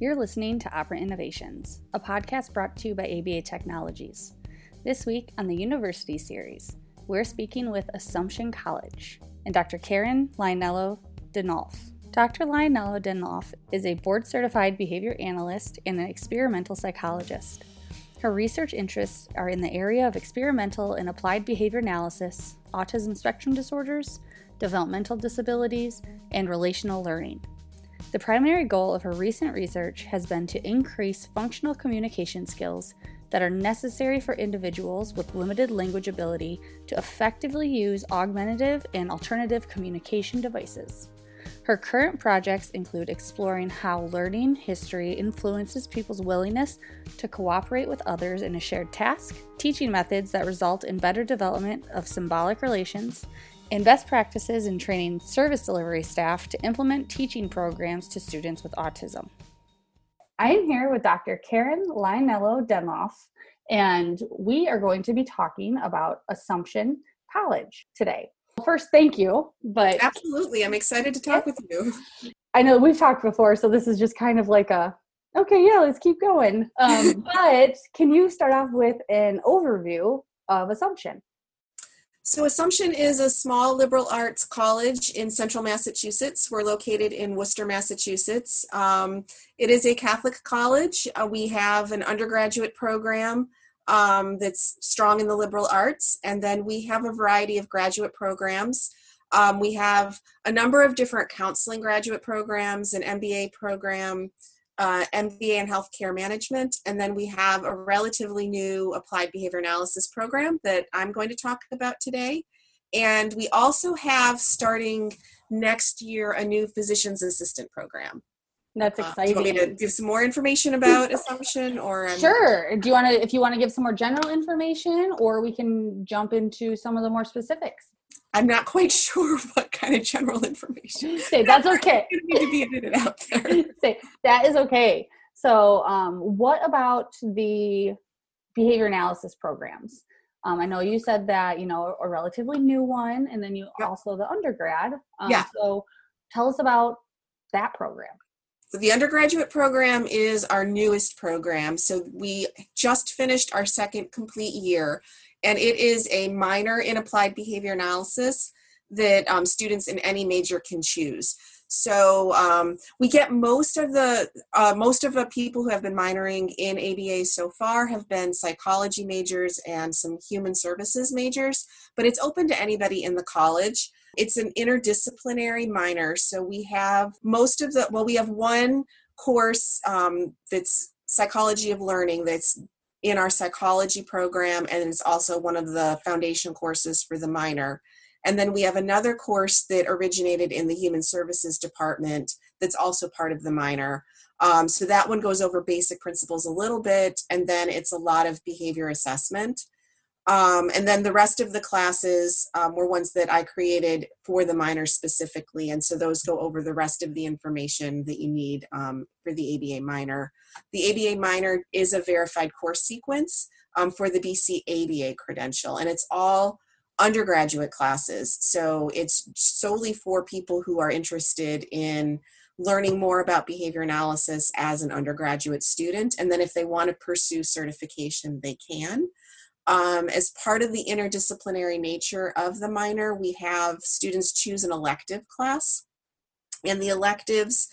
You're listening to Opera Innovations, a podcast brought to you by ABA Technologies. This week on the University Series, we're speaking with Assumption College and Dr. Karen Lionello Denolf. Dr. Lionello Denolf is a board certified behavior analyst and an experimental psychologist. Her research interests are in the area of experimental and applied behavior analysis, autism spectrum disorders, developmental disabilities, and relational learning. The primary goal of her recent research has been to increase functional communication skills that are necessary for individuals with limited language ability to effectively use augmentative and alternative communication devices. Her current projects include exploring how learning history influences people's willingness to cooperate with others in a shared task, teaching methods that result in better development of symbolic relations, and best practices in training service delivery staff to implement teaching programs to students with autism. I am here with Dr. Karen Lionello Denolf, and we are going to be talking about Assumption College today. First, thank you. But absolutely, I'm excited to talk with you. I know we've talked before, so this is just kind of like a okay, yeah, let's keep going. Um, but can you start off with an overview of Assumption? So, Assumption is a small liberal arts college in central Massachusetts. We're located in Worcester, Massachusetts. Um, it is a Catholic college. Uh, we have an undergraduate program um, that's strong in the liberal arts. And then we have a variety of graduate programs. Um, we have a number of different counseling graduate programs, an MBA program, uh, MBA in healthcare management, and then we have a relatively new applied behavior analysis program that I'm going to talk about today. And we also have starting next year a new physician's assistant program. That's exciting. Uh, do you want me to give some more information about assumption or um, sure do you want to if you want to give some more general information or we can jump into some of the more specifics i'm not quite sure what kind of general information. Say that's okay. need to be edited out there. Say that is okay. So um, what about the behavior analysis programs? Um, i know you said that you know a relatively new one and then you yep. also the undergrad. Um, yeah. so tell us about that program. So the undergraduate program is our newest program. So we just finished our second complete year, and it is a minor in applied behavior analysis that um, students in any major can choose. So um, we get most of the uh, most of the people who have been minoring in ABA so far have been psychology majors and some human services majors, but it's open to anybody in the college. It's an interdisciplinary minor. So we have most of the, well, we have one course um, that's psychology of learning that's in our psychology program, and it's also one of the foundation courses for the minor. And then we have another course that originated in the human services department that's also part of the minor. Um, so that one goes over basic principles a little bit, and then it's a lot of behavior assessment. Um, and then the rest of the classes um, were ones that I created for the minors specifically. And so those go over the rest of the information that you need um, for the ABA minor. The ABA minor is a verified course sequence um, for the BCaBA credential, and it's all undergraduate classes. So it's solely for people who are interested in learning more about behavior analysis as an undergraduate student. And then if they want to pursue certification, they can. Um, as part of the interdisciplinary nature of the minor, we have students choose an elective class, and the electives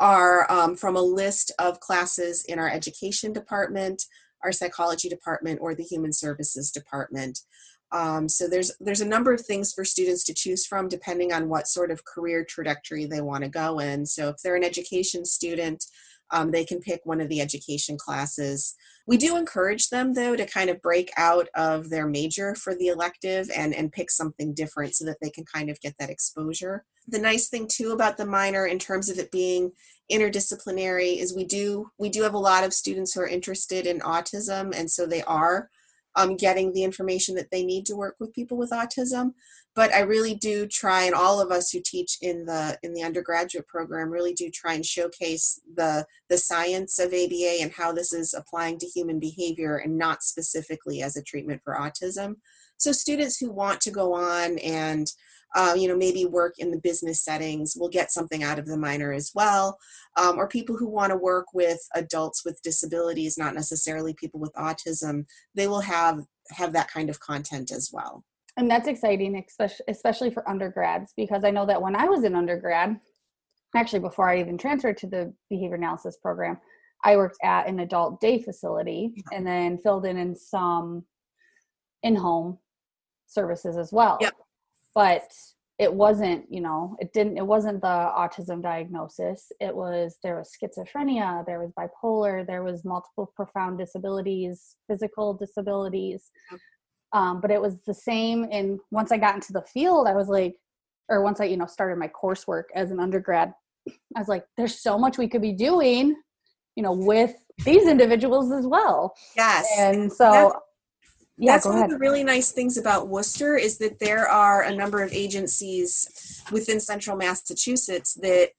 are um, from a list of classes in our education department, our psychology department, or the human services department. Um, so there's there's a number of things for students to choose from depending on what sort of career trajectory they want to go in. So if they're an education student, um, they can pick one of the education classes. We do encourage them, though, to kind of break out of their major for the elective and, and pick something different so that they can kind of get that exposure. The nice thing too about the minor in terms of it being interdisciplinary is we do we do have a lot of students who are interested in autism and so they are um, getting the information that they need to work with people with autism but i really do try and all of us who teach in the in the undergraduate program really do try and showcase the the science of aba and how this is applying to human behavior and not specifically as a treatment for autism so students who want to go on and uh, you know, maybe work in the business settings will get something out of the minor as well. Um, or people who want to work with adults with disabilities, not necessarily people with autism, they will have have that kind of content as well. And that's exciting, especially especially for undergrads, because I know that when I was in undergrad, actually before I even transferred to the behavior analysis program, I worked at an adult day facility and then filled in in some in-home services as well. Yep. But it wasn't, you know, it didn't it wasn't the autism diagnosis. It was there was schizophrenia, there was bipolar, there was multiple profound disabilities, physical disabilities. Yep. Um, but it was the same and once I got into the field, I was like or once I, you know, started my coursework as an undergrad, I was like, there's so much we could be doing, you know, with these individuals as well. Yes. And so that's, yeah, that's one ahead. of the really nice things about Worcester is that there are a number of agencies within central Massachusetts that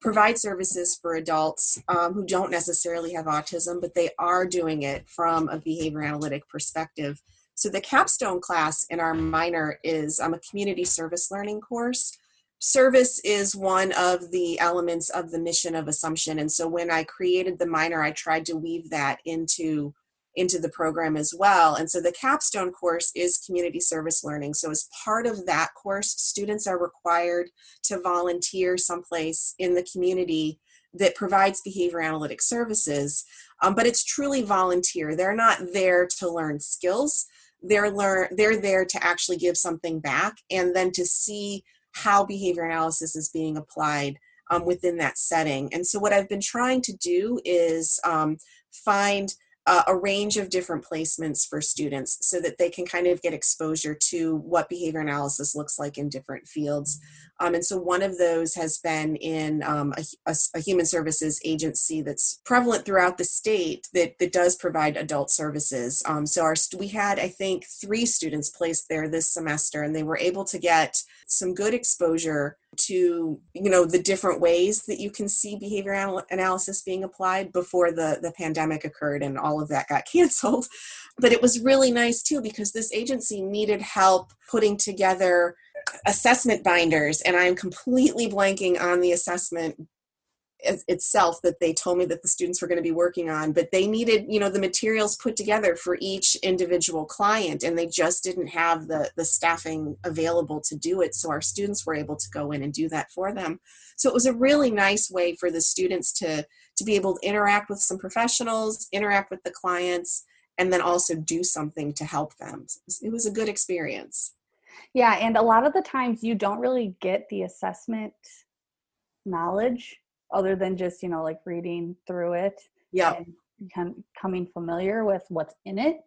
provide services for adults um, who don't necessarily have autism, but they are doing it from a behavior analytic perspective. So the capstone class in our minor is um, a community service learning course. Service is one of the elements of the mission of assumption and so when i created the minor i tried to weave that into into the program as well. And so the capstone course is community service learning. So as part of that course students are required to volunteer someplace in the community that provides behavior analytic services um, but it's truly volunteer. They're not there to learn skills they're learn they're there to actually give something back and then to see how behavior analysis is being applied um, within that setting. And so, what I've been trying to do is um, find a range of different placements for students so that they can kind of get exposure to what behavior analysis looks like in different fields. Um, and so one of those has been in um, a, a, a, human services agency that's prevalent throughout the state that, that does provide adult services. Um, so our we had, I think, three students placed there this semester, and they were able to get some good exposure to you know the different ways that you can see behavior anal- analysis being applied before the the pandemic occurred and all of that got canceled but it was really nice too because this agency needed help putting together assessment binders and i'm completely blanking on the assessment itself that they told me that the students were going to be working on but they needed you know the materials put together for each individual client and they just didn't have the the staffing available to do it so our students were able to go in and do that for them. So it was a really nice way for the students to to be able to interact with some professionals interact with the clients and then also do something to help them. It was a good experience yeah and a lot of the times you don't really get the assessment knowledge other than just you know like reading through it yeah and coming familiar with what's in it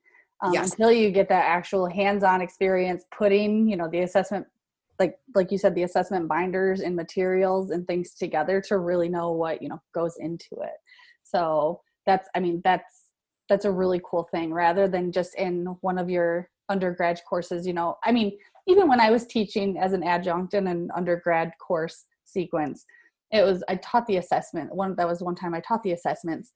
um, yes. until you get that actual hands-on experience putting you know the assessment like like you said the assessment binders and materials and things together to really know what you know goes into it so that's i mean that's that's a really cool thing rather than just in one of your undergrad courses you know i mean even when i was teaching as an adjunct in an undergrad course sequence it was i taught the assessment. One that was one time i taught the assessments.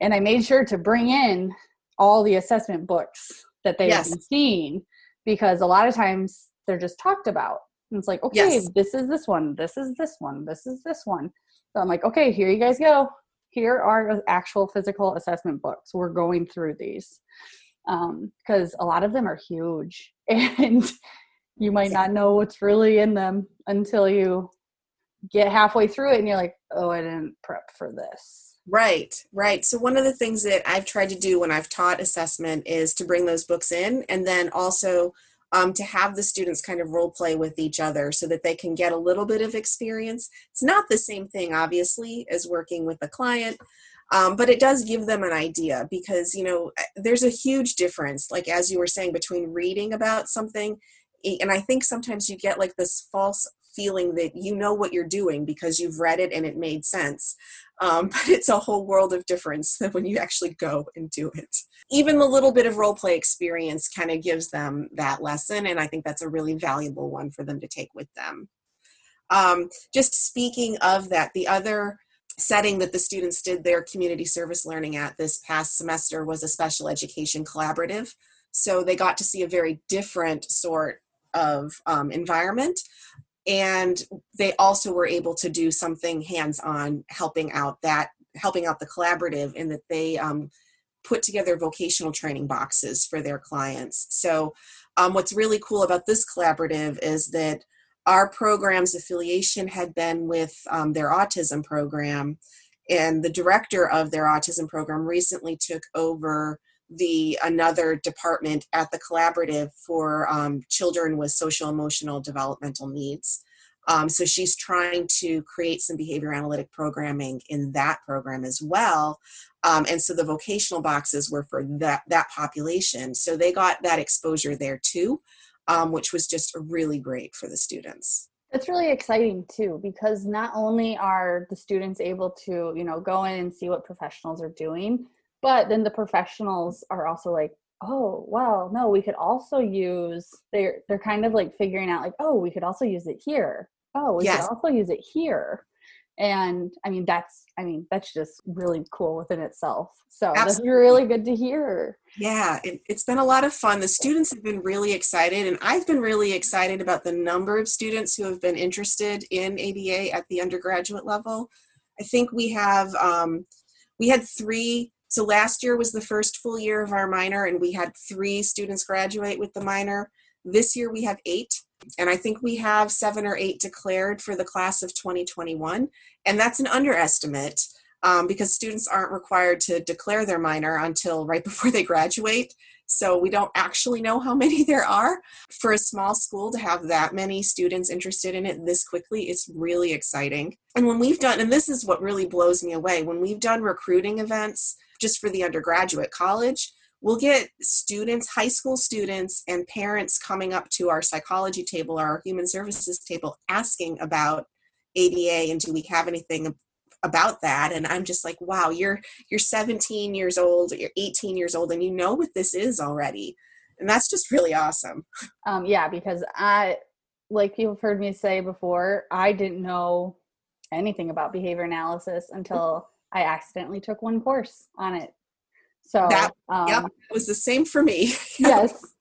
And i made sure to bring in all the assessment books that they've yes. been seeing because a lot of times they're just talked about. And it's like okay yes. this is this one this is this one this is this one. So i'm like okay here you guys go. Here are actual physical assessment books. We're going through these because um, a lot of them are huge. And you might not know what's really in them until you get halfway through it and you're like, oh, I didn't prep for this. Right, right. So, one of the things that I've tried to do when I've taught assessment is to bring those books in and then also um, to have the students kind of role play with each other so that they can get a little bit of experience. It's not the same thing, obviously, as working with a client. Um, but it does give them an idea because you know eh, there's a huge difference like as you were saying between reading about something and i think sometimes you get like this false feeling that you know what you're doing because you've read it and it made sense. Um, but it's a whole world of difference when you actually go and do it. Even the little bit of role play experience kind of gives them that lesson, and I think that's a really valuable one for them to take with them. Um, just speaking of that, the other setting that the students did their community service learning at this past semester was a special education collaborative. So they got to see a very different sort of um, environment. And they also were able to do something hands-on helping out that helping out the collaborative in that they um, put together vocational training boxes for their clients. So um, what's really cool about this collaborative is that our program's affiliation had been with um, their autism program and the director of their autism program recently took over the another department at the collaborative for um, children with social emotional developmental needs. Um, so she's trying to create some behavior analytic programming in that program as well. Um, and so the vocational boxes were for that that population. So they got that exposure there too um, which was just really great for the students. That's really exciting too because not only are the students able to you know go in and see what professionals are doing but then the professionals are also like oh well no we could also use they're they're kind of like figuring out like oh we could also use it here. Oh we yes. could also use it here. And i mean that's i mean that's just really cool within itself. So Absolutely. that's really good to hear. Yeah it, it's been a lot of fun. The students have been really excited and i've been really excited about the number of students who have been interested in aba at the undergraduate level. I think we have um, we had three so last year was the first full year of our minor, and we had three students graduate with the minor. This year we have eight, and I think we have seven or eight declared for the class of 2021. And that's an underestimate um, because students aren't required to declare their minor until right before they graduate. So we don't actually know how many there are. For a small school to have that many students interested in it this quickly, it's really exciting. And when we've done, and this is what really blows me away, when we've done recruiting events, just for the undergraduate college, we'll get students, high school students, and parents coming up to our psychology table, our human services table, asking about ABA and do we have anything about that? And i'm just like wow you're you're 17 years old you're 18 years old and you know what this is already. And that's just really awesome. Um yeah because i like you've heard me say before i didn't know anything about behavior analysis until I accidentally took one course on it. So that um, yep, it was the same for me. yes.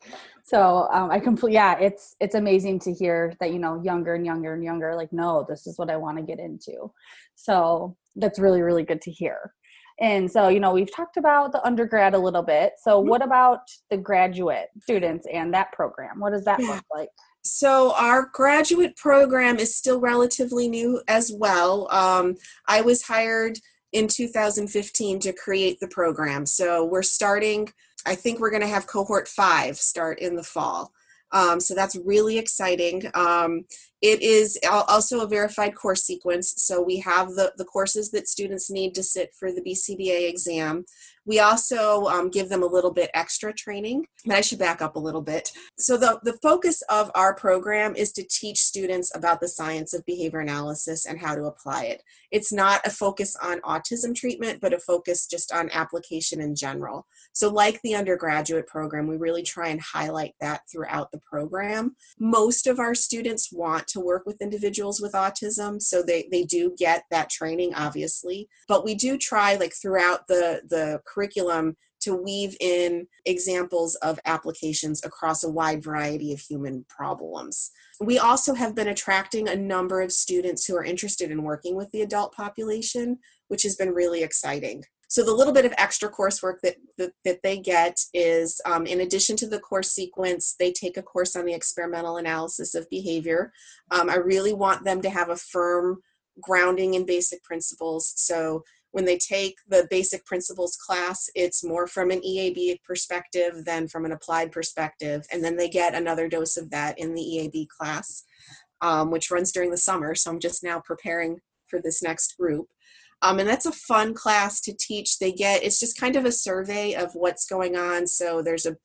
So um, I completely yeah, it's it's amazing to hear that you know younger and younger and younger like no, this is what I want to get into. So that's really really good to hear. And so you know we've talked about the undergrad a little bit. So mm-hmm. what about the graduate students and that program? What does that yeah. look like? So our graduate program is still relatively new as well. Um, I was hired in 2015 to create the program. So we're starting, I think we're going to have cohort five start in the fall. Um, so that's really exciting. Um, it is also a verified course sequence. So we have the, the courses that students need to sit for the BCBA exam. We also um, give them a little bit extra training. And I should back up a little bit. So the, the focus of our program is to teach students about the science of behavior analysis and how to apply it. It's not a focus on autism treatment, but a focus just on application in general. So like the undergraduate program, we really try and highlight that throughout the program. Most of our students want to work with individuals with autism, so they, they do get that training, obviously. But we do try like throughout the, the curriculum to weave in examples of applications across a wide variety of human problems. We also have been attracting a number of students who are interested in working with the adult population, which has been really exciting. So the little bit of extra coursework that, that, that they get is, um, in addition to the course sequence, they take a course on the experimental analysis of behavior. Um, I really want them to have a firm grounding in basic principles. So when they take the basic principles class, it's more from an EAB perspective than from an applied perspective. And then they get another dose of that in the EAB class, um, which runs during the summer. So I'm just now preparing for this next group. Um, and that's a fun class to teach. They get, it's just kind of a survey of what's going on. So there's a,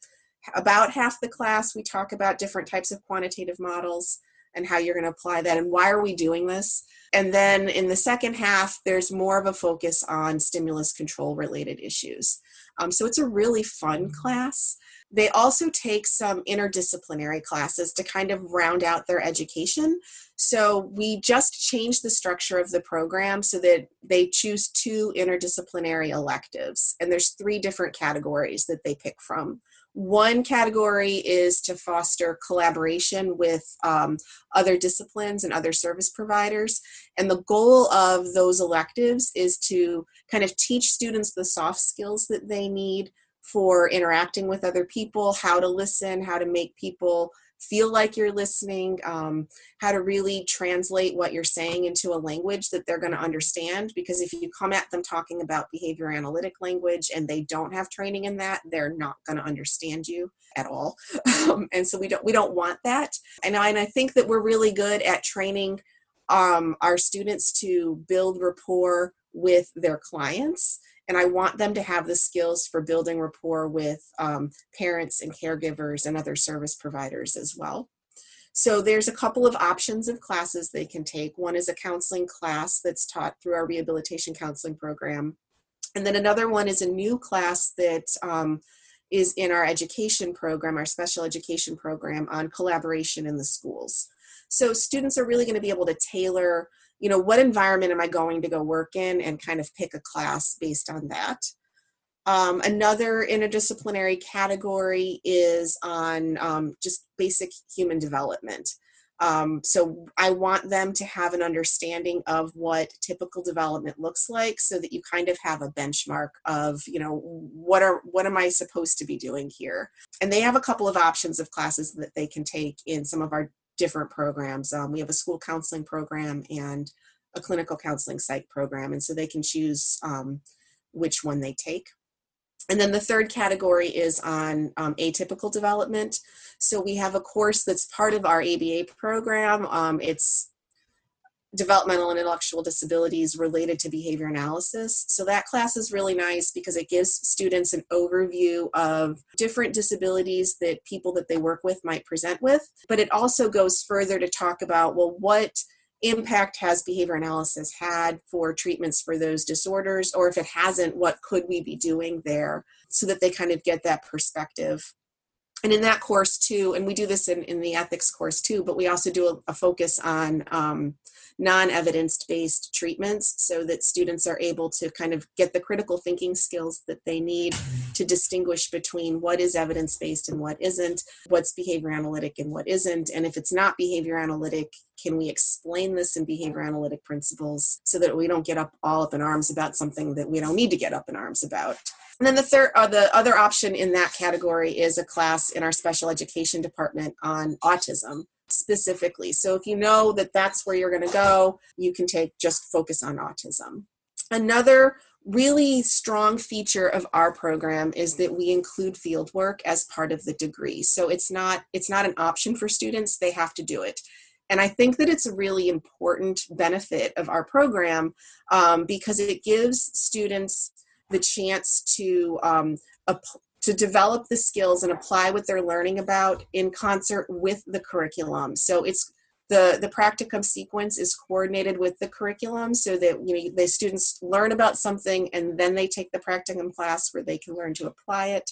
about half the class, we talk about different types of quantitative models and how you're going to apply that and why are we doing this and then in the second half there's more of a focus on stimulus control related issues Um, so it's a really fun class. They also take some interdisciplinary classes to kind of round out their education. So we just changed the structure of the program so that they choose two interdisciplinary electives, and there's three different categories that they pick from. One category is to foster collaboration with um, other disciplines and other service providers. And the goal of those electives is to kind of teach students the soft skills that they need for interacting with other people, how to listen, how to make people feel like you're listening, um, how to really translate what you're saying into a language that they're going to understand. Because if you come at them talking about behavior analytic language and they don't have training in that, they're not going to understand you at all. Um, and so we don't we don't want that. And I, and I think that we're really good at training um, our students to build rapport with their clients and I want them to have the skills for building rapport with um, parents and caregivers and other service providers as well. So there's a couple of options of classes they can take. One is a counseling class that's taught through our rehabilitation counseling program. And then another one is a new class that um, is in our education program, our special education program on collaboration in the schools. So students are really going to be able to tailor you know, what environment am I going to go work in and kind of pick a class based on that. Um, another interdisciplinary category is on um, just basic human development. Um, so I want them to have an understanding of what typical development looks like so that you kind of have a benchmark of, you know, what are what am I supposed to be doing here? And they have a couple of options of classes that they can take in some of our different programs. Um, we have a school counseling program and a clinical counseling psych program, and so they can choose um, which one they take. And then the third category is on um, atypical development. So we have a course that's part of our ABA program. Um, it's developmental and intellectual disabilities related to behavior analysis. So that class is really nice because it gives students an overview of different disabilities that people that they work with might present with. But it also goes further to talk about, well, what impact has behavior analysis had for treatments for those disorders? Or if it hasn't, what could we be doing there so that they kind of get that perspective? And in that course too, and we do this in, in the ethics course too, but we also do a, a focus on um, non-evidence based treatments so that students are able to kind of get the critical thinking skills that they need to distinguish between what is evidence based and what isn't what's behavior analytic and what isn't and if it's not behavior analytic can we explain this in behavior analytic principles so that we don't get up all up in arms about something that we don't need to get up in arms about and then the third, uh, the other option in that category is a class in our special education department on autism specifically. So if you know that that's where you're going to go, you can take just focus on autism. Another really strong feature of our program is that we include field work as part of the degree. So it's not it's not an option for students, they have to do it. And I think that it's a really important benefit of our program um, because it gives students the chance to um, to develop the skills and apply what they're learning about in concert with the curriculum. So it's the the practicum sequence is coordinated with the curriculum so that you know the students learn about something and then they take the practicum class where they can learn to apply it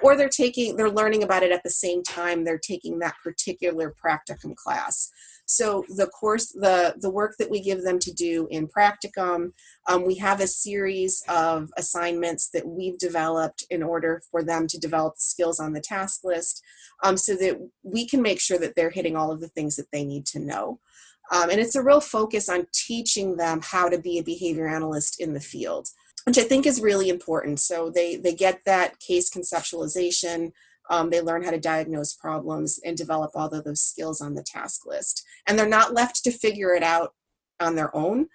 or they're taking they're learning about it at the same time they're taking that particular practicum class so the course, the, the work that we give them to do in practicum, um, we have a series of assignments that we've developed in order for them to develop the skills on the task list um, so that we can make sure that they're hitting all of the things that they need to know. Um, and it's a real focus on teaching them how to be a behavior analyst in the field which I think is really important. So they they get that case conceptualization, um, they learn how to diagnose problems and develop all of those skills on the task list. And they're not left to figure it out on their own.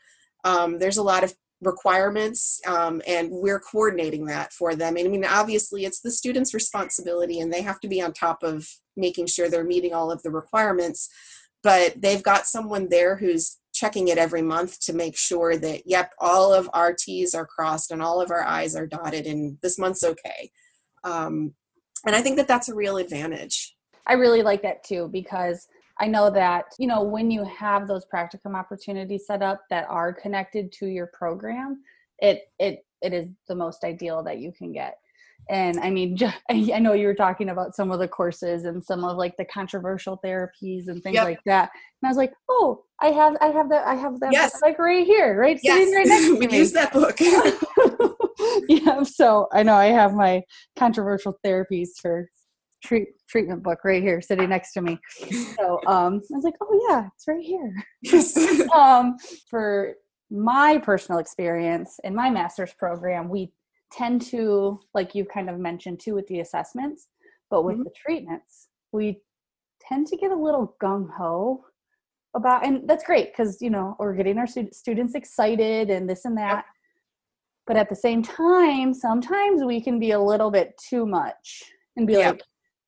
Um, there's a lot of requirements um, and we're coordinating that for them. I mean, obviously, it's the student's responsibility and they have to be on top of making sure they're meeting all of the requirements. But they've got someone there who's checking it every month to make sure that, yep, all of our T's are crossed and all of our I's are dotted and this month's okay. Um, and I think that that's a real advantage. I really like that too because I know that, you know, when you have those practicum opportunities set up that are connected to your program, it it it is the most ideal that you can get. and i mean i know you were talking about some of the courses and some of like the controversial therapies and things yep. like that and i was like oh i have i have that i have that yes. like right here right yes. sitting right next to we me use that book yeah so i know i have my controversial therapies for treat, treatment book right here sitting next to me so um i was like oh yeah it's right here yes. um for my personal experience in my master's program we tend to like you've kind of mentioned too with the assessments but with mm-hmm. the treatments we tend to get a little gung-ho about and that's great because you know we're getting our students excited and this and that yep. But at the same time sometimes we can be a little bit too much and be yep. like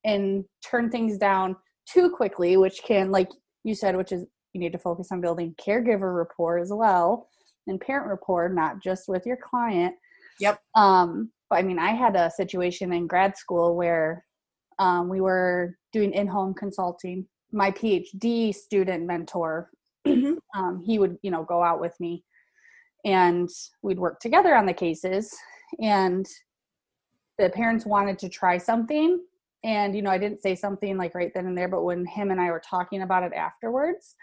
and turn things down too quickly which can like you said which is you need to focus on building caregiver rapport as well and parent rapport not just with your client Yep. Um, but I mean, I had a situation in grad school where um, we were doing in-home consulting. My PhD student mentor, mm-hmm. um, he would, you know, go out with me, and we'd work together on the cases. And the parents wanted to try something, and you know, I didn't say something like right then and there, but when him and I were talking about it afterwards,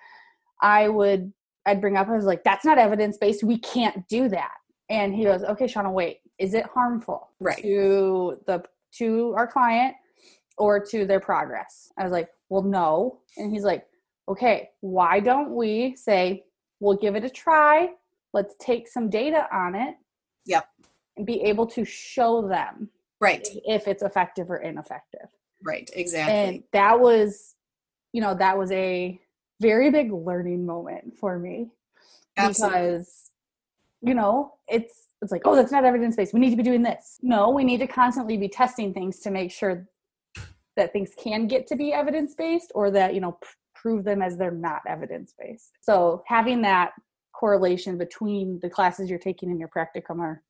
I would I'd bring up I was like, "That's not evidence based. We can't do that." and he goes okay shauna wait is it harmful right to the to our client or to their progress i was like well no and he's like okay why don't we say we'll give it a try let's take some data on it yep. and be able to show them right. if it's effective or ineffective. Right exactly. And that was you know that was a very big learning moment for me. Absolutely. because you know it's it's like oh that's not evidence based we need to be doing this. No we need to constantly be testing things to make sure that things can get to be evidence based or that you know p- prove them as they're not evidence based so having that correlation between the classes you're taking in your practicum are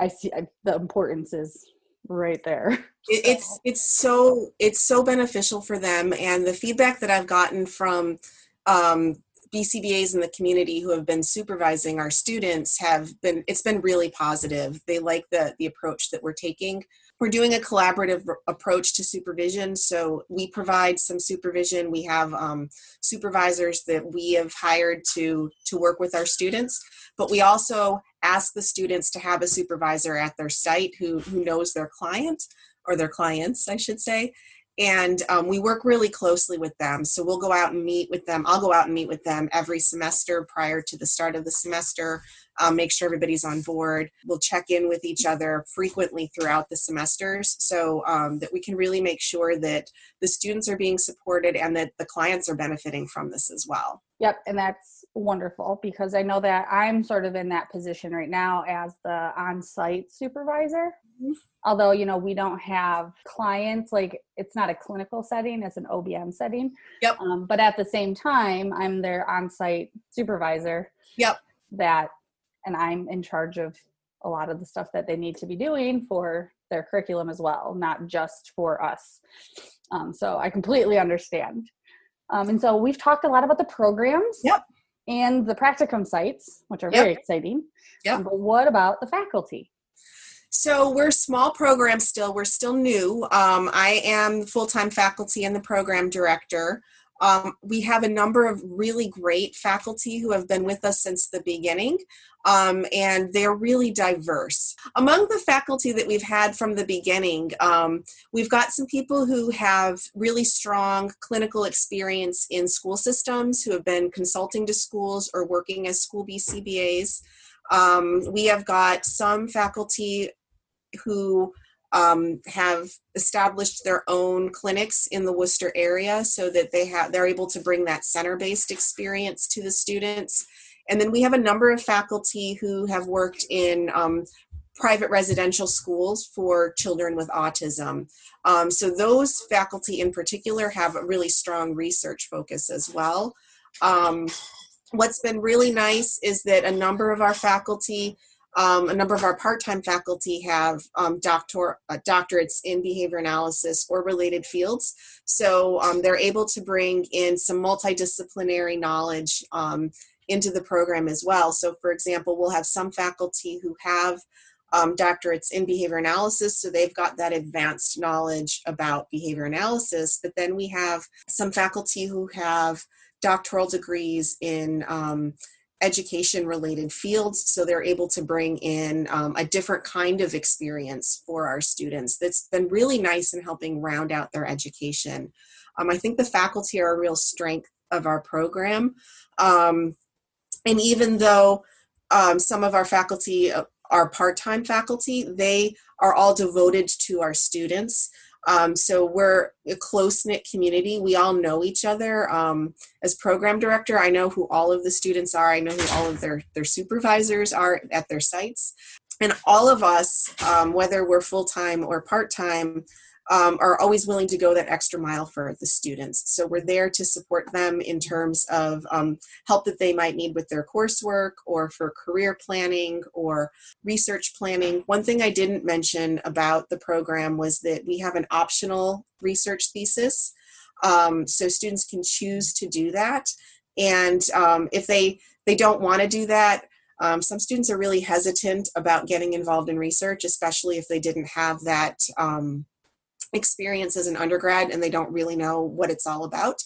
i see I, the importance is right there it, it's it's so it's so beneficial for them and the feedback that i've gotten from um, BCBAs in the community who have been supervising our students have been it's been really positive. They like the the approach that we're taking. We're doing a collaborative approach to supervision. So we provide some supervision. We have um, supervisors that we have hired to to work with our students, but we also ask the students to have a supervisor at their site who who knows their client or their clients, I should say, and um, we work really closely with them so we'll go out and meet with them i'll go out and meet with them every semester prior to the start of the semester um, make sure everybody's on board. We'll check in with each other frequently throughout the semesters so um, that we can really make sure that the students are being supported and that the clients are benefiting from this as well. Yep and that's wonderful because i know that i'm sort of in that position right now as the on-site supervisor. Mm-hmm. Although you know we don't have clients like it's not a clinical setting it's an obm setting. Yep. Um, but at the same time i'm their on-site supervisor. Yep. That and i'm in charge of a lot of the stuff that they need to be doing for their curriculum as well not just for us um, so i completely understand um, and so we've talked a lot about the programs yep and the practicum sites which are very exciting yep. Um, but what about the faculty so we're small program still. We're still new. Um, I am full-time faculty and the program director. Um, we have a number of really great faculty who have been with us since the beginning, um, and they're really diverse. Among the faculty that we've had from the beginning, um, we've got some people who have really strong clinical experience in school systems, who have been consulting to schools or working as school BCBAs. Um, we have got some faculty who um, have established their own clinics in the Worcester area so that they have they're able to bring that center-based experience to the students. And then we have a number of faculty who have worked in um, private residential schools for children with autism. Um, so those faculty in particular have a really strong research focus as well. Um, what's been really nice is that a number of our faculty um, a number of our part-time faculty have um, doctor, uh, doctorates in behavior analysis or related fields. So um, they're able to bring in some multidisciplinary knowledge um, into the program as well. So for example, we'll have some faculty who have um, doctorates in behavior analysis, so they've got that advanced knowledge about behavior analysis. But then we have some faculty who have doctoral degrees in um, education related fields so they're able to bring in um, a different kind of experience for our students that's been really nice in helping round out their education. Um, i think the faculty are a real strength of our program. Um, and even though um, some of our faculty uh, are part-time faculty they are all devoted to our students um, so we're a close knit community. We all know each other. Um, as program director, I know who all of the students are. I know who all of their their supervisors are at their sites, and all of us, um, whether we're full time or part time, um, are always willing to go that extra mile for the students. So we're there to support them in terms of um, help that they might need with their coursework or for career planning or research planning. One thing I didn't mention about the program was that we have an optional research thesis. Um, so students can choose to do that. And um, if they, they don't want to do that, um, some students are really hesitant about getting involved in research, especially if they didn't have that um, experience as an undergrad and they don't really know what it's all about,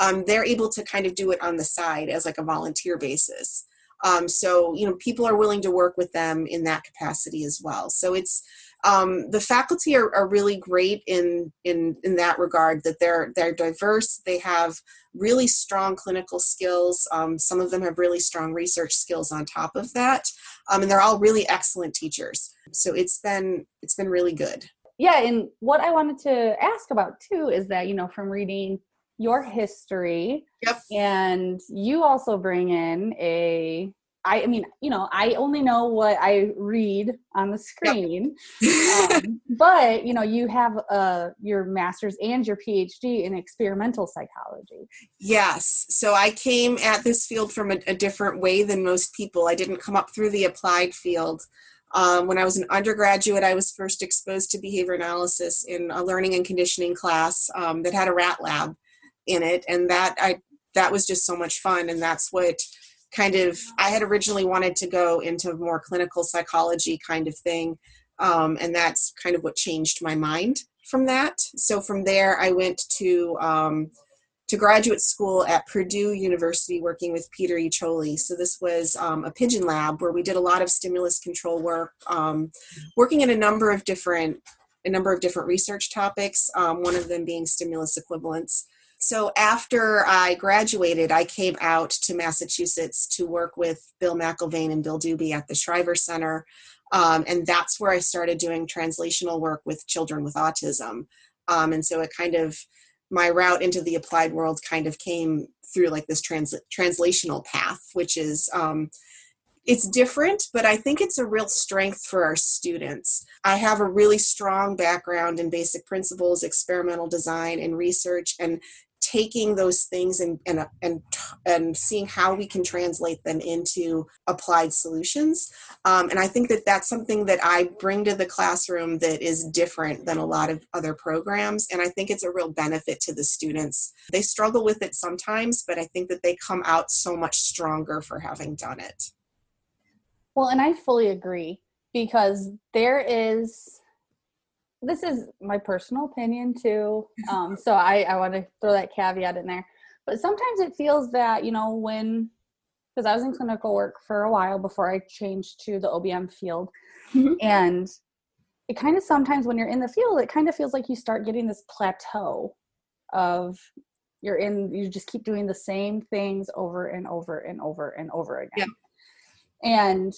um, they're able to kind of do it on the side as like a volunteer basis. Um, so you know people are willing to work with them in that capacity as well. So it's um, the faculty are, are really great in in in that regard. That they're they're diverse. They have really strong clinical skills. Um, some of them have really strong research skills on top of that, um, and they're all really excellent teachers. So it's been it's been really good yeah, and what I wanted to ask about too is that, you know, from reading your history yep. and you also bring in a I, I mean, you know, I only know what I read on the screen, yep. um, but you know, you have uh, your master's and your PhD in experimental psychology. Yes, so I came at this field from a, a different way than most people. I didn't come up through the applied field. Um, when I was an undergraduate, I was first exposed to behavior analysis in a learning and conditioning class um, that had a rat lab in it, and that I that was just so much fun, and that's what kind of I had originally wanted to go into more clinical psychology kind of thing, um, and that's kind of what changed my mind from that. So from there, I went to um, to graduate school at Purdue University working with Peter Urcuioli. So this was um, a pigeon lab where we did a lot of stimulus control work, um, working in a number of different a number of different research topics. Um, one of them being stimulus equivalence. So after I graduated, I came out to Massachusetts to work with Bill McIlvane and Bill Dube at the Shriver Center. Um, and that's where I started doing translational work with children with autism. Um, and so it kind of my route into the applied world kind of came through like this trans- translational path, which is um, it's different, but I think it's a real strength for our students. I have a really strong background in basic principles, experimental design, and research, and taking those things and and and and seeing how we can translate them into applied solutions. Um, and i think that that's something that i bring to the classroom that is different than a lot of other programs. And i think it's a real benefit to the students. They struggle with it sometimes but i think that they come out so much stronger for having done it. Well and i fully agree because there is this is my personal opinion too. Um, so I, I want to throw that caveat in there. But sometimes it feels that, you know, when, because I was in clinical work for a while before I changed to the OBM field. Mm-hmm. And it kind of sometimes when you're in the field, it kind of feels like you start getting this plateau of you're in, you just keep doing the same things over and over and over and over again. Yeah. And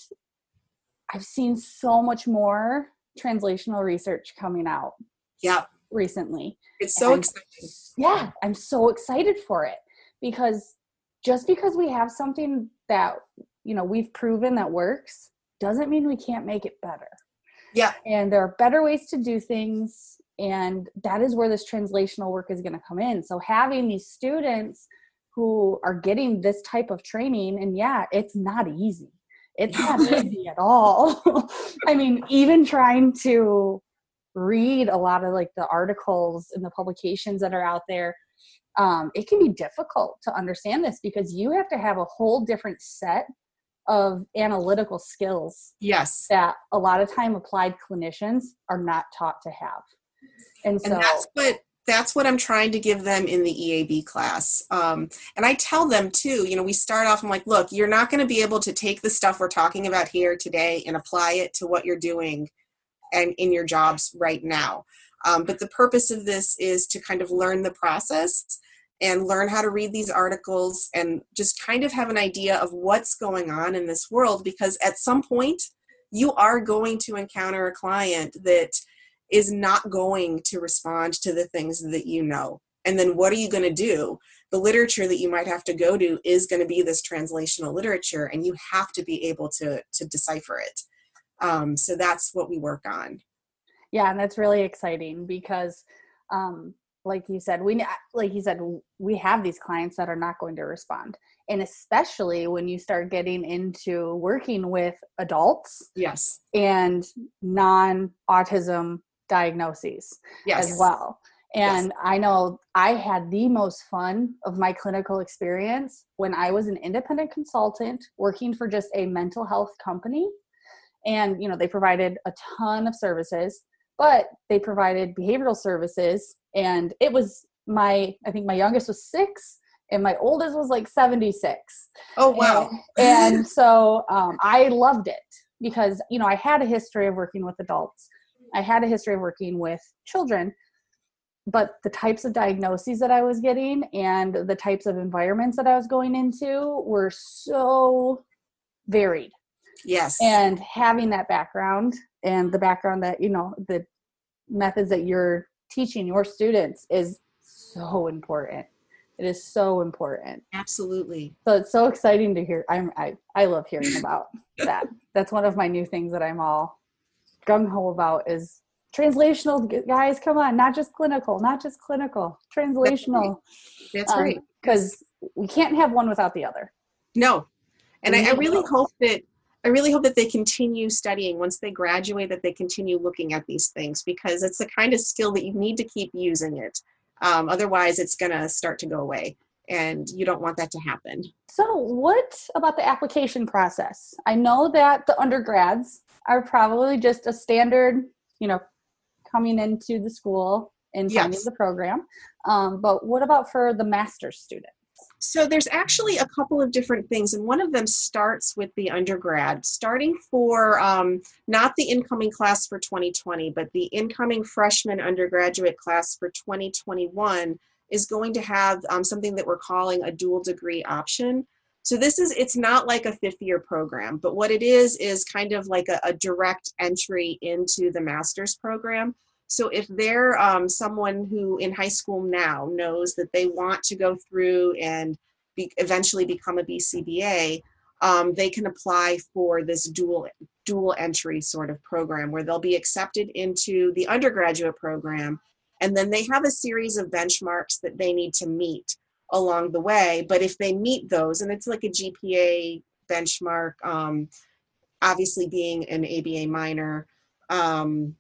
I've seen so much more translational research coming out. Yeah. Recently. It's so exciting. Yeah, I'm so excited for it because just because we have something that you know we've proven that works doesn't mean we can't make it better. Yeah. And there are better ways to do things and that is where this translational work is going to come in. So having these students who are getting this type of training and yeah, it's not easy it's not easy at all. I mean, even trying to read a lot of like the articles and the publications that are out there, um, it can be difficult to understand this because you have to have a whole different set of analytical skills yes that a lot of time applied clinicians are not taught to have and so and that's what that's what i'm trying to give them in the eab class. Um, and i tell them too you know we start off i'm like look you're not going to be able to take the stuff we're talking about here today and apply it to what you're doing and in your jobs right now. Um, but the purpose of this is to kind of learn the process and learn how to read these articles and just kind of have an idea of what's going on in this world because at some point you are going to encounter a client that is not going to respond to the things that you know. And then what are you going to do? The literature that you might have to go to is going to be this translational literature and you have to be able to to decipher it. Um, so that's what we work on. Yeah and that's really exciting because um, like you said we like you said we have these clients that are not going to respond. And especially when you start getting into working with adults yes. and non autism diagnoses yes. as well and yes. i know i had the most fun of my clinical experience when i was an independent consultant working for just a mental health company. And you know they provided a ton of services but they provided behavioral services. And it was my i think my youngest was six and my oldest was like 76 oh wow. And, and so um, i loved it because you know i had a history of working with adults i had a history of working with children but the types of diagnoses that i was getting and the types of environments that i was going into were so varied. Yes. And having that background and the background that you know the methods that you're teaching your students is so important. It is so important. Absolutely. So it's so exciting to hear. I'm i, I love hearing about that. That's one of my new things that i'm all gung-ho about is translational guys come on not just clinical not just clinical translational that's right because um, we can't have one without the other no and I, I really hope that I really hope that they continue studying once they graduate, that they continue looking at these things because it's the kind of skill that you need to keep using it. Um, otherwise, it's going to start to go away, and you don't want that to happen. So, what about the application process? I know that the undergrads are probably just a standard, you know, coming into the school and finding yes. the program. Um, but what about for the master's student? So there's actually a couple of different things, and one of them starts with the undergrad, starting for um, not the incoming class for 2020, but the incoming freshman undergraduate class for 2021 is going to have um, something that we're calling a dual degree option. So this is, it's not like a fifth year program, but what it is, is kind of like a, a direct entry into the master's program. So if they're um, someone who in high school now knows that they want to go through and be, eventually become a BCBA, um, they can apply for this dual dual entry sort of program where they'll be accepted into the undergraduate program, and then they have a series of benchmarks that they need to meet along the way. But if they meet those, and it's like a GPA benchmark, um, obviously being an ABA minor. Um,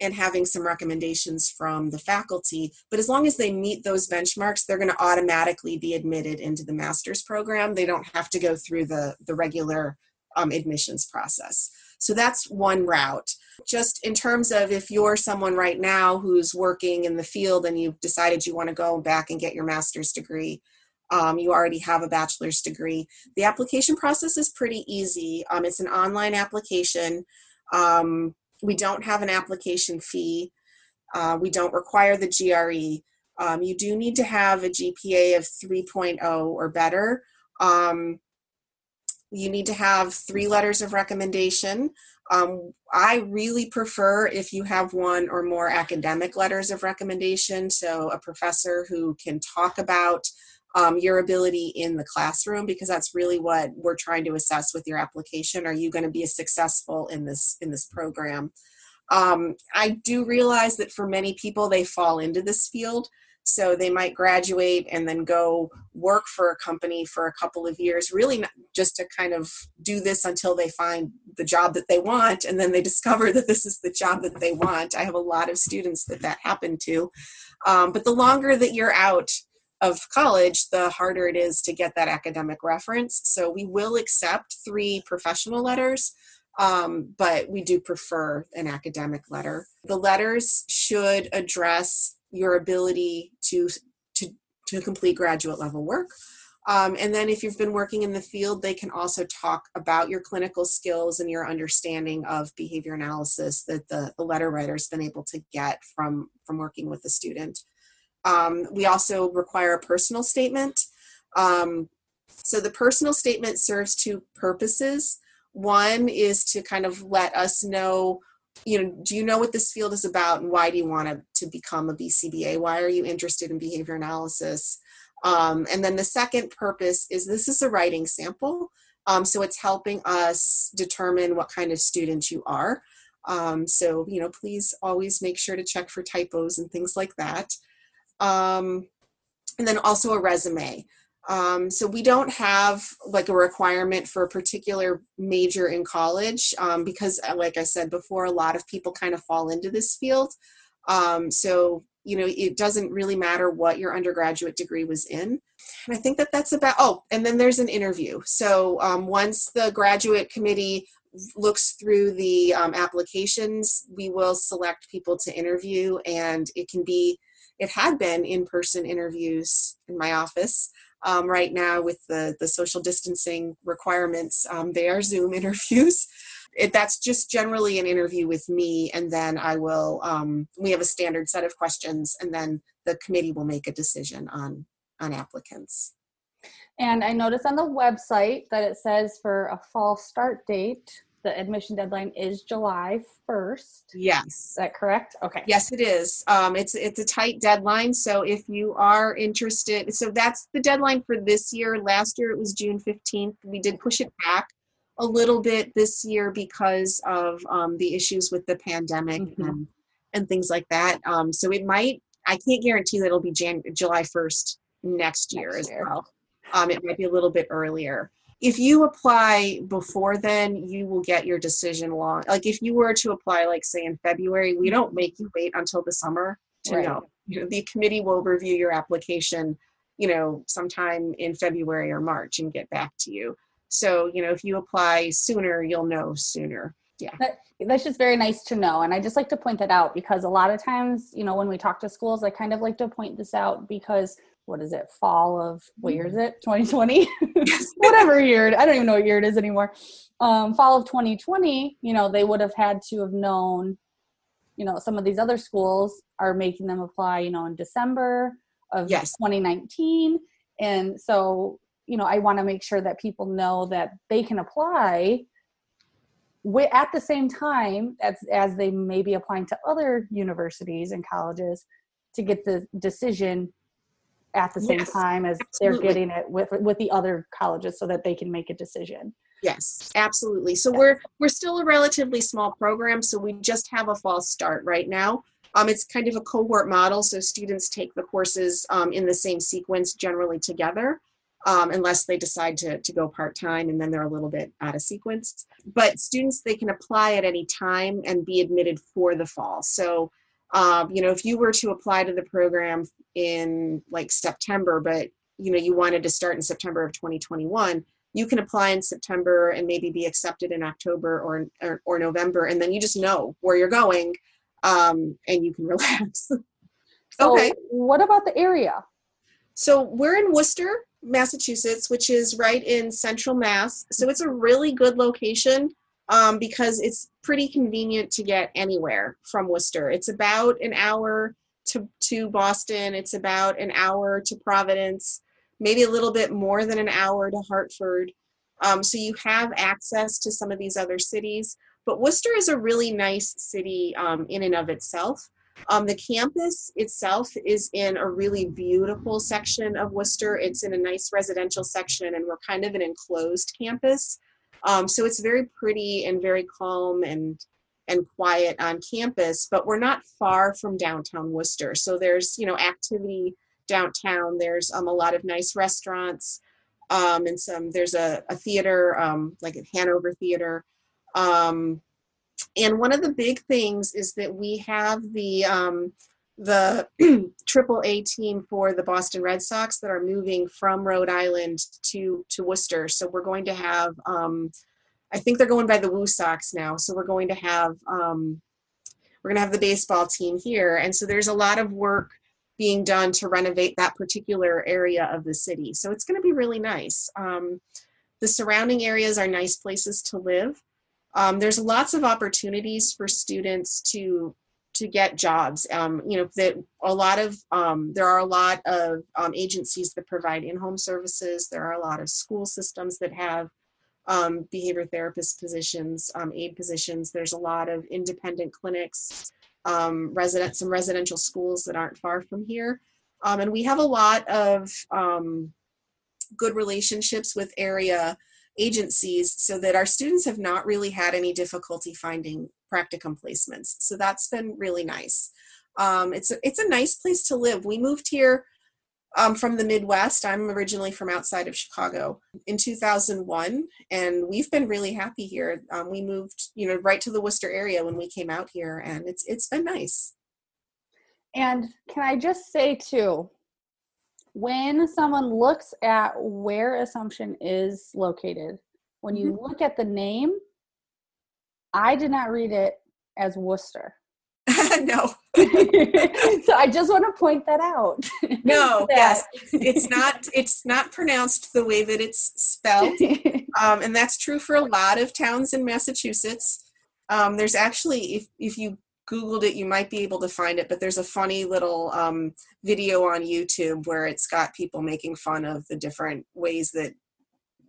and having some recommendations from the faculty. But as long as they meet those benchmarks, they're going to automatically be admitted into the master's program. They don't have to go through the, the regular um, admissions process. So that's one route. Just in terms of if you're someone right now who's working in the field and you've decided you want to go back and get your master's degree, um, you already have a bachelor's degree. The application process is pretty easy. Um, it's an online application. Um, we don't have an application fee. Uh, we don't require the GRE. Um, you do need to have a GPA of 3.0 or better. Um, you need to have three letters of recommendation. I really prefer if you have one or more academic letters of recommendation. So, a professor who can talk about um, your ability in the classroom because that's really what we're trying to assess with your application are you going to be successful in this in this program um, i do realize that for many people they fall into this field so they might graduate and then go work for a company for a couple of years really just to kind of do this until they find the job that they want and then they discover that this is the job that they want i have a lot of students that that happened to um, but the longer that you're out of college, the harder it is to get that academic reference. So we will accept three professional letters, um, but we do prefer an academic letter. The letters should address your ability to to to complete graduate level work. Um, and then if you've been working in the field, they can also talk about your clinical skills and your understanding of behavior analysis that the, the letter writer's been able to get from, from working with the student. Um, we also require a personal statement. Um, so the personal statement serves two purposes. One is to kind of let us know, you know, do you know what this field is about and why do you want to, to become a BCBA? Why are you interested in behavior analysis? Um, and then the second purpose is this is a writing sample. Um, so it's helping us determine what kind of student you are. Um, so, you know, please always make sure to check for typos and things like that. Um, and then also a resume. Um, so we don't have like a requirement for a particular major in college um, because, uh, like I said before, a lot of people kind of fall into this field. Um, so you know it doesn't really matter what your undergraduate degree was in. And i think that that's about oh and then there's an interview. So um, once the graduate committee looks through the um, applications we will select people to interview and it can be it had been in-person interviews in my office um, right now with the the social distancing requirements um, they are zoom interviews. It, that's just generally an interview with me and then i will um, we have a standard set of questions and then the committee will make a decision on on applicants. And i noticed on the website that it says for a fall start date the admission deadline is july 1st yes is that correct okay yes it is um, it's it's a tight deadline so if you are interested so that's the deadline for this year last year it was june 15th we did push it back a little bit this year because of um, the issues with the pandemic mm-hmm. and, and things like that. Um, so it might, I can't guarantee that it'll be Jan- July 1st next year next as year. well. Um, it might be a little bit earlier. If you apply before then, you will get your decision long. Like if you were to apply, like say in February, we don't make you wait until the summer to right. know. You know. The committee will review your application, you know, sometime in February or March and get back to you. So, you know, if you apply sooner, you'll know sooner. Yeah. That, that's just very nice to know. And I just like to point that out because a lot of times, you know, when we talk to schools, I kind of like to point this out because what is it, fall of what year is it? 2020? Whatever year. I don't even know what year it is anymore. Um, fall of 2020, you know, they would have had to have known, you know, some of these other schools are making them apply, you know, in December of yes. 2019. And so you know i want to make sure that people know that they can apply at the same time as as they may be applying to other universities and colleges to get the decision at the same yes, time as absolutely. they're getting it with with the other colleges so that they can make a decision yes absolutely so we're we're still a relatively small program so we just have a fall start right now um, it's kind of a cohort model so students take the courses um, in the same sequence generally together um, unless they decide to, to go part-time and then they're a little bit out of sequence. But students, they can apply at any time and be admitted for the fall. So, um, you know, if you were to apply to the program in like September, but, you know, you wanted to start in September of 2021, you can apply in September and maybe be accepted in October or, or, or November. And then you just know where you're going um, and you can relax. so okay. What about the area? So we're in Worcester, Massachusetts, which is right in central Mass. So it's a really good location um, because it's pretty convenient to get anywhere from Worcester. It's about an hour to, to Boston, it's about an hour to Providence, maybe a little bit more than an hour to Hartford. Um, so you have access to some of these other cities. But Worcester is a really nice city um, in and of itself. Um, the campus itself is in a really beautiful section of Worcester. It's in a nice residential section, and we're kind of an enclosed campus. Um, so it's very pretty and very calm and and quiet on campus, but we're not far from downtown Worcester. So there's you know activity downtown. There's um, a lot of nice restaurants um, and some. There's a, a theater um, like at Hanover Theater. Um, and one of the big things is that we have the um, the triple A team for the Boston Red Sox that are moving from Rhode Island to to Worcester. So we're going to have, um, I think they're going by the Woo Sox now. So we're going to have, um, we're going to have the baseball team here, and so there's a lot of work being done to renovate that particular area of the city. So it's going to be really nice. Um, the surrounding areas are nice places to live. Um, there's lots of opportunities for students to to get jobs. Um, you know that a lot of um, there are a lot of um, agencies that provide in-home services. There are a lot of school systems that have um, behavior therapist positions, um, aid positions. There's a lot of independent clinics, um, resident some residential schools that aren't far from here, and we have a lot of good relationships with area agencies so that our students have not really had any difficulty finding practicum placements. So that's been really nice. Um, it's, a, it's a nice place to live. We moved here um, from the Midwest. I'm originally from outside of Chicago in 2001, and we've been really happy here. Um, we moved, you know, right to the Worcester area when we came out here, and it's it's been nice. And can I just say too, when someone looks at where Assumption is located, when you mm-hmm. look at the name, I did not read it as Worcester. no. so I just want to point that out. No, that. yes, it's not. It's not pronounced the way that it's spelled, um, and that's true for a lot of towns in Massachusetts. Um, there's actually, if if you googled it you might be able to find it but there's a funny little um, video on youtube where it's got people making fun of the different ways that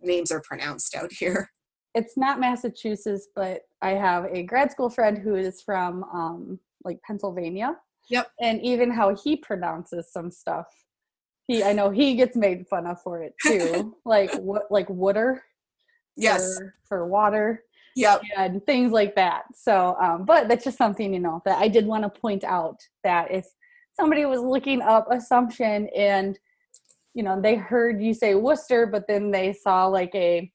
names are pronounced out here it's not massachusetts but i have a grad school friend who is from um, like pennsylvania yep and even how he pronounces some stuff he i know he gets made fun of for it too like what like water yes for, for water yep. and things like that. So, um, but that's just something, you know, that I did want to point out that if somebody was looking up assumption and, you know, they heard you say Worcester, but then they saw like a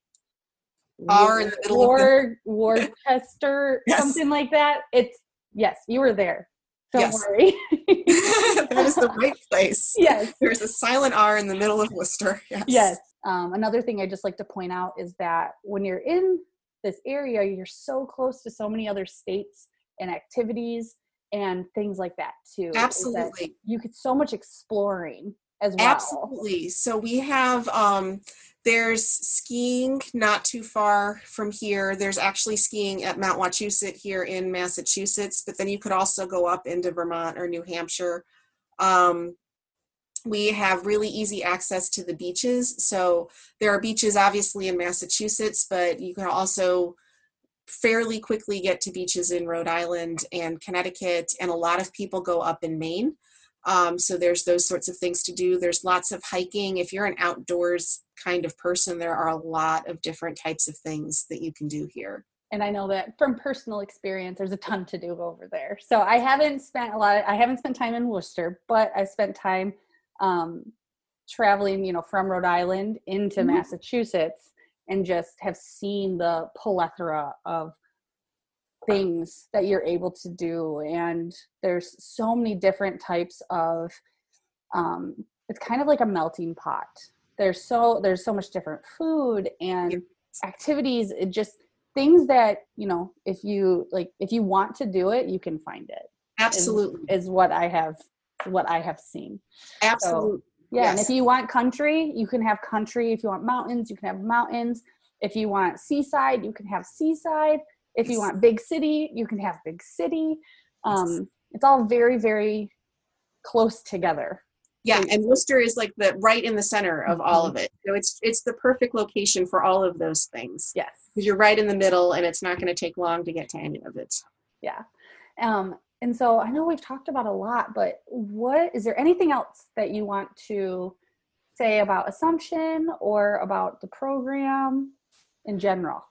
R in the middle Ward, Worcester, yes. something like that. It's, yes, you were there. Don't yes. worry. that is the right place. Yes. There's a silent R in the middle of Worcester. Yes. Yes. Um, another thing I just like to point out is that when you're in this area you're so close to so many other states and activities and things like that too absolutely that you could so much exploring as well absolutely so we have um there's skiing not too far from here there's actually skiing at mount wachusett here in massachusetts but then you could also go up into vermont or new hampshire um, we have really easy access to the beaches. So there are beaches obviously in Massachusetts, but you can also fairly quickly get to beaches in Rhode Island and Connecticut, and a lot of people go up in Maine. Um, so there's those sorts of things to do. There's lots of hiking. If you're an outdoors kind of person, there are a lot of different types of things that you can do here. And I know that from personal experience, there's a ton to do over there. So I haven't spent a lot. Of, I haven't spent time in Worcester, but I spent time um, traveling, you know, from Rhode Island into mm-hmm. Massachusetts and just have seen the plethora of things that you're able to do. And there's so many different types of, um, it's kind of like a melting pot. There's so there's so much different food and activities. It just things that you know if you like if you want to do it, you can find it. Absolutely, is, is what I have what I have seen. Absolutely. So, yeah, yes. and if you want country, you can have country. If you want mountains, you can have mountains. If you want seaside, you can have seaside. If you want big city, you can have big city. Um, it's all very, very close together. Yeah, and Worcester is like the right in the center of all of mm-hmm. it. So it's it's the perfect location for all of those things. Yes, because you're right in the middle, and it's not going to take long to get to any of it. Yeah, um, and so I know we've talked about a lot, but what is there anything else that you want to say about Assumption or about the program in general?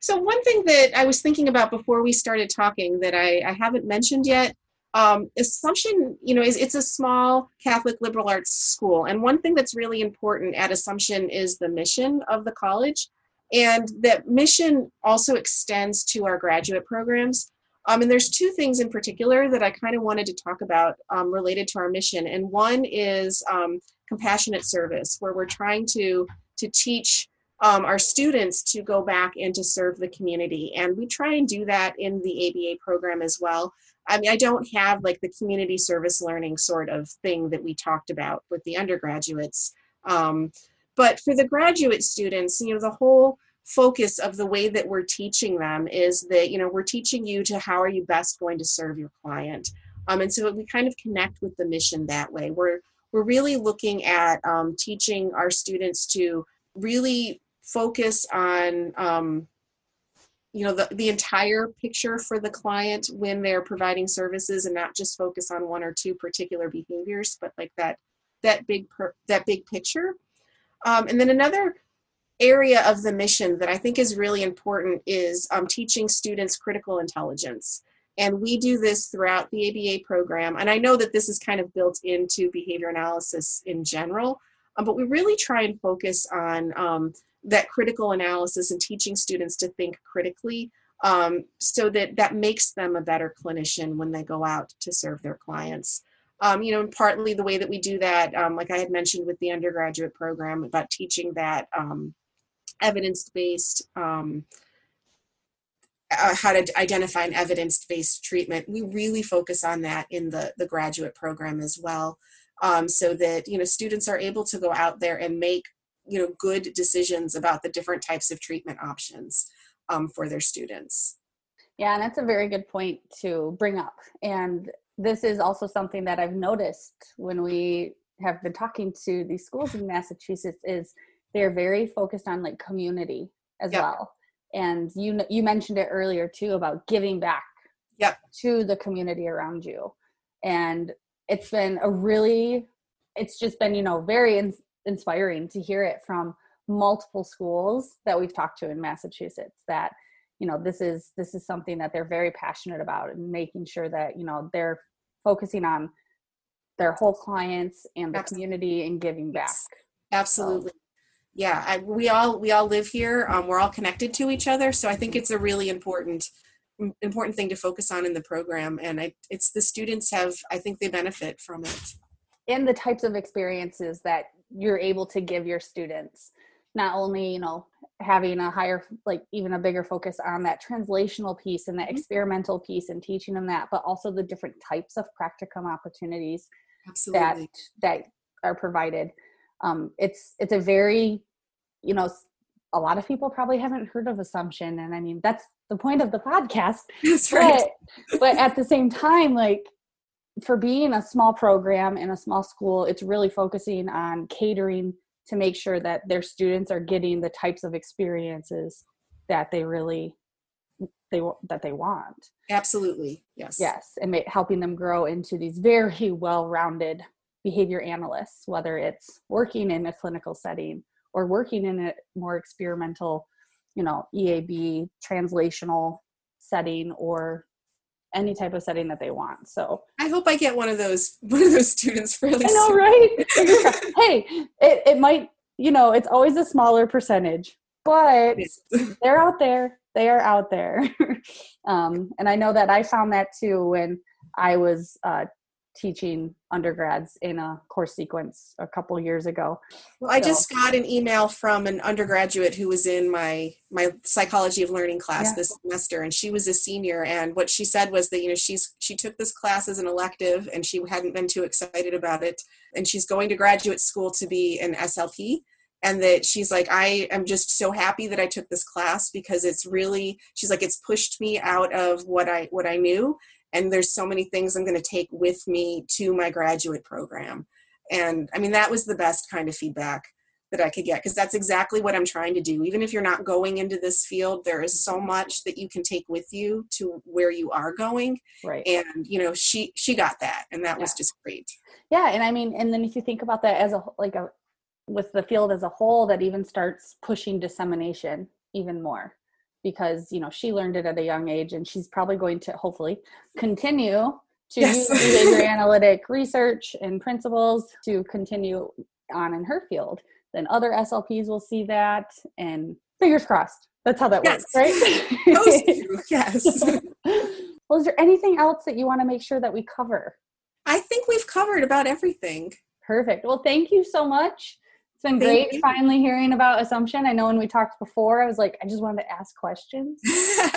So one thing that I was thinking about before we started talking that I, I haven't mentioned yet, um, Assumption, you know, is it's a small Catholic liberal arts school, and one thing that's really important at Assumption is the mission of the college, and that mission also extends to our graduate programs. Um, and there's two things in particular that I kind of wanted to talk about um, related to our mission. And one is um, compassionate service, where we're trying to to teach um, our students to go back and to serve the community. And we try and do that in the ABA program as well. I mean, I don't have like the community service learning sort of thing that we talked about with the undergraduates. Um, but for the graduate students, you know, the whole focus of the way that we're teaching them is that, you know, we're teaching you to how are you best going to serve your client. Um, and so we kind of connect with the mission that way. We're, we're really looking at um, teaching our students to really focus on um, you know the, the entire picture for the client when they're providing services and not just focus on one or two particular behaviors but like that that big per, that big picture. Um, and then another area of the mission that i think is really important is um, teaching students critical intelligence. And we do this throughout the aba program. And i know that this is kind of built into behavior analysis in general um, but we really try and focus on um, that critical analysis and teaching students to think critically um, so that that makes them a better clinician when they go out to serve their clients. Um, you know, and partly the way that we do that, um, like I had mentioned with the undergraduate program about teaching that um, evidence-based, um, uh, how to identify an evidence-based treatment. We really focus on that in the, the graduate program as well. Um, so that you know students are able to go out there and make you know good decisions about the different types of treatment options um, for their students yeah and that's a very good point to bring up and this is also something that i've noticed when we have been talking to these schools in massachusetts is they're very focused on like community as yep. well and you you mentioned it earlier too about giving back yep. to the community around you and it's been a really it's just been you know very inspiring to hear it from multiple schools that we've talked to in Massachusetts that you know this is this is something that they're very passionate about and making sure that you know they're focusing on their whole clients and the Absolutely. community and giving back Absolutely. So. Yeah, I, we all we all live here. Um, we're all connected to each other, so I think it's a really important important thing to focus on in the program. And I, it's the students have I think they benefit from it. And the types of experiences that you're able to give your students not only you know having a higher like even a bigger focus on that translational piece and that mm-hmm. experimental piece and teaching them that but also the different types of practicum opportunities Absolutely. that that are provided um, it's it's a very you know a lot of people probably haven't heard of assumption and i mean that's the point of the podcast that's right but, but at the same time like for being a small program in a small school, it's really focusing on catering to make sure that their students are getting the types of experiences that they really they that they want. Absolutely, yes. Yes, and helping them grow into these very well-rounded behavior analysts, whether it's working in a clinical setting or working in a more experimental, you know, EAB translational setting or any type of setting that they want. So I hope I get one of those one of those students fairly I know, soon. right? hey, it, it might, you know, it's always a smaller percentage, but they're out there. They are out there. um, and I know that I found that too when I was uh, teaching undergrads in a course sequence a couple years ago. Well, I so. just got an email from an undergraduate who was in my my psychology of learning class yeah. this semester and she was a senior and what she said was that you know she's she took this class as an elective and she hadn't been too excited about it and she's going to graduate school to be an SLP and that she's like i am just so happy that i took this class because it's really she's like it's pushed me out of what i what i knew and there's so many things i'm going to take with me to my graduate program. And i mean that was the best kind of feedback that i could get because that's exactly what i'm trying to do. Even if you're not going into this field there is so much that you can take with you to where you are going. Right. And you know she she got that and that yeah. was just great. Yeah and i mean and then if you think about that as a like a with the field as a whole that even starts pushing dissemination even more because you know she learned it at a young age and she's probably going to hopefully continue to yes. use behavior analytic research and principles to continue on in her field then other slps will see that and fingers crossed that's how that yes. works right yes Well, is there anything else that you want to make sure that we cover? I think we've covered about everything. Perfect. Well, thank you so much. It's been Thank great you. finally hearing about Assumption. I know when we talked before, I was like, I just wanted to ask questions,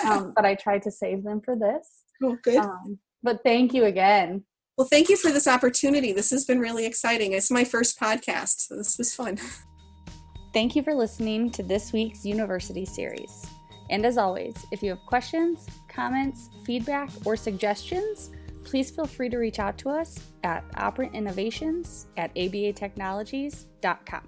um, but I tried to save them for this. oh, good. Um, but thank you again. Well, thank you for this opportunity. This has been really exciting. It's my first podcast, so this was fun. Thank you for listening to this week's University series. And as always, if you have questions, comments, feedback, or suggestions, please feel free to reach out to us at operainnovations at abatechnologies.com.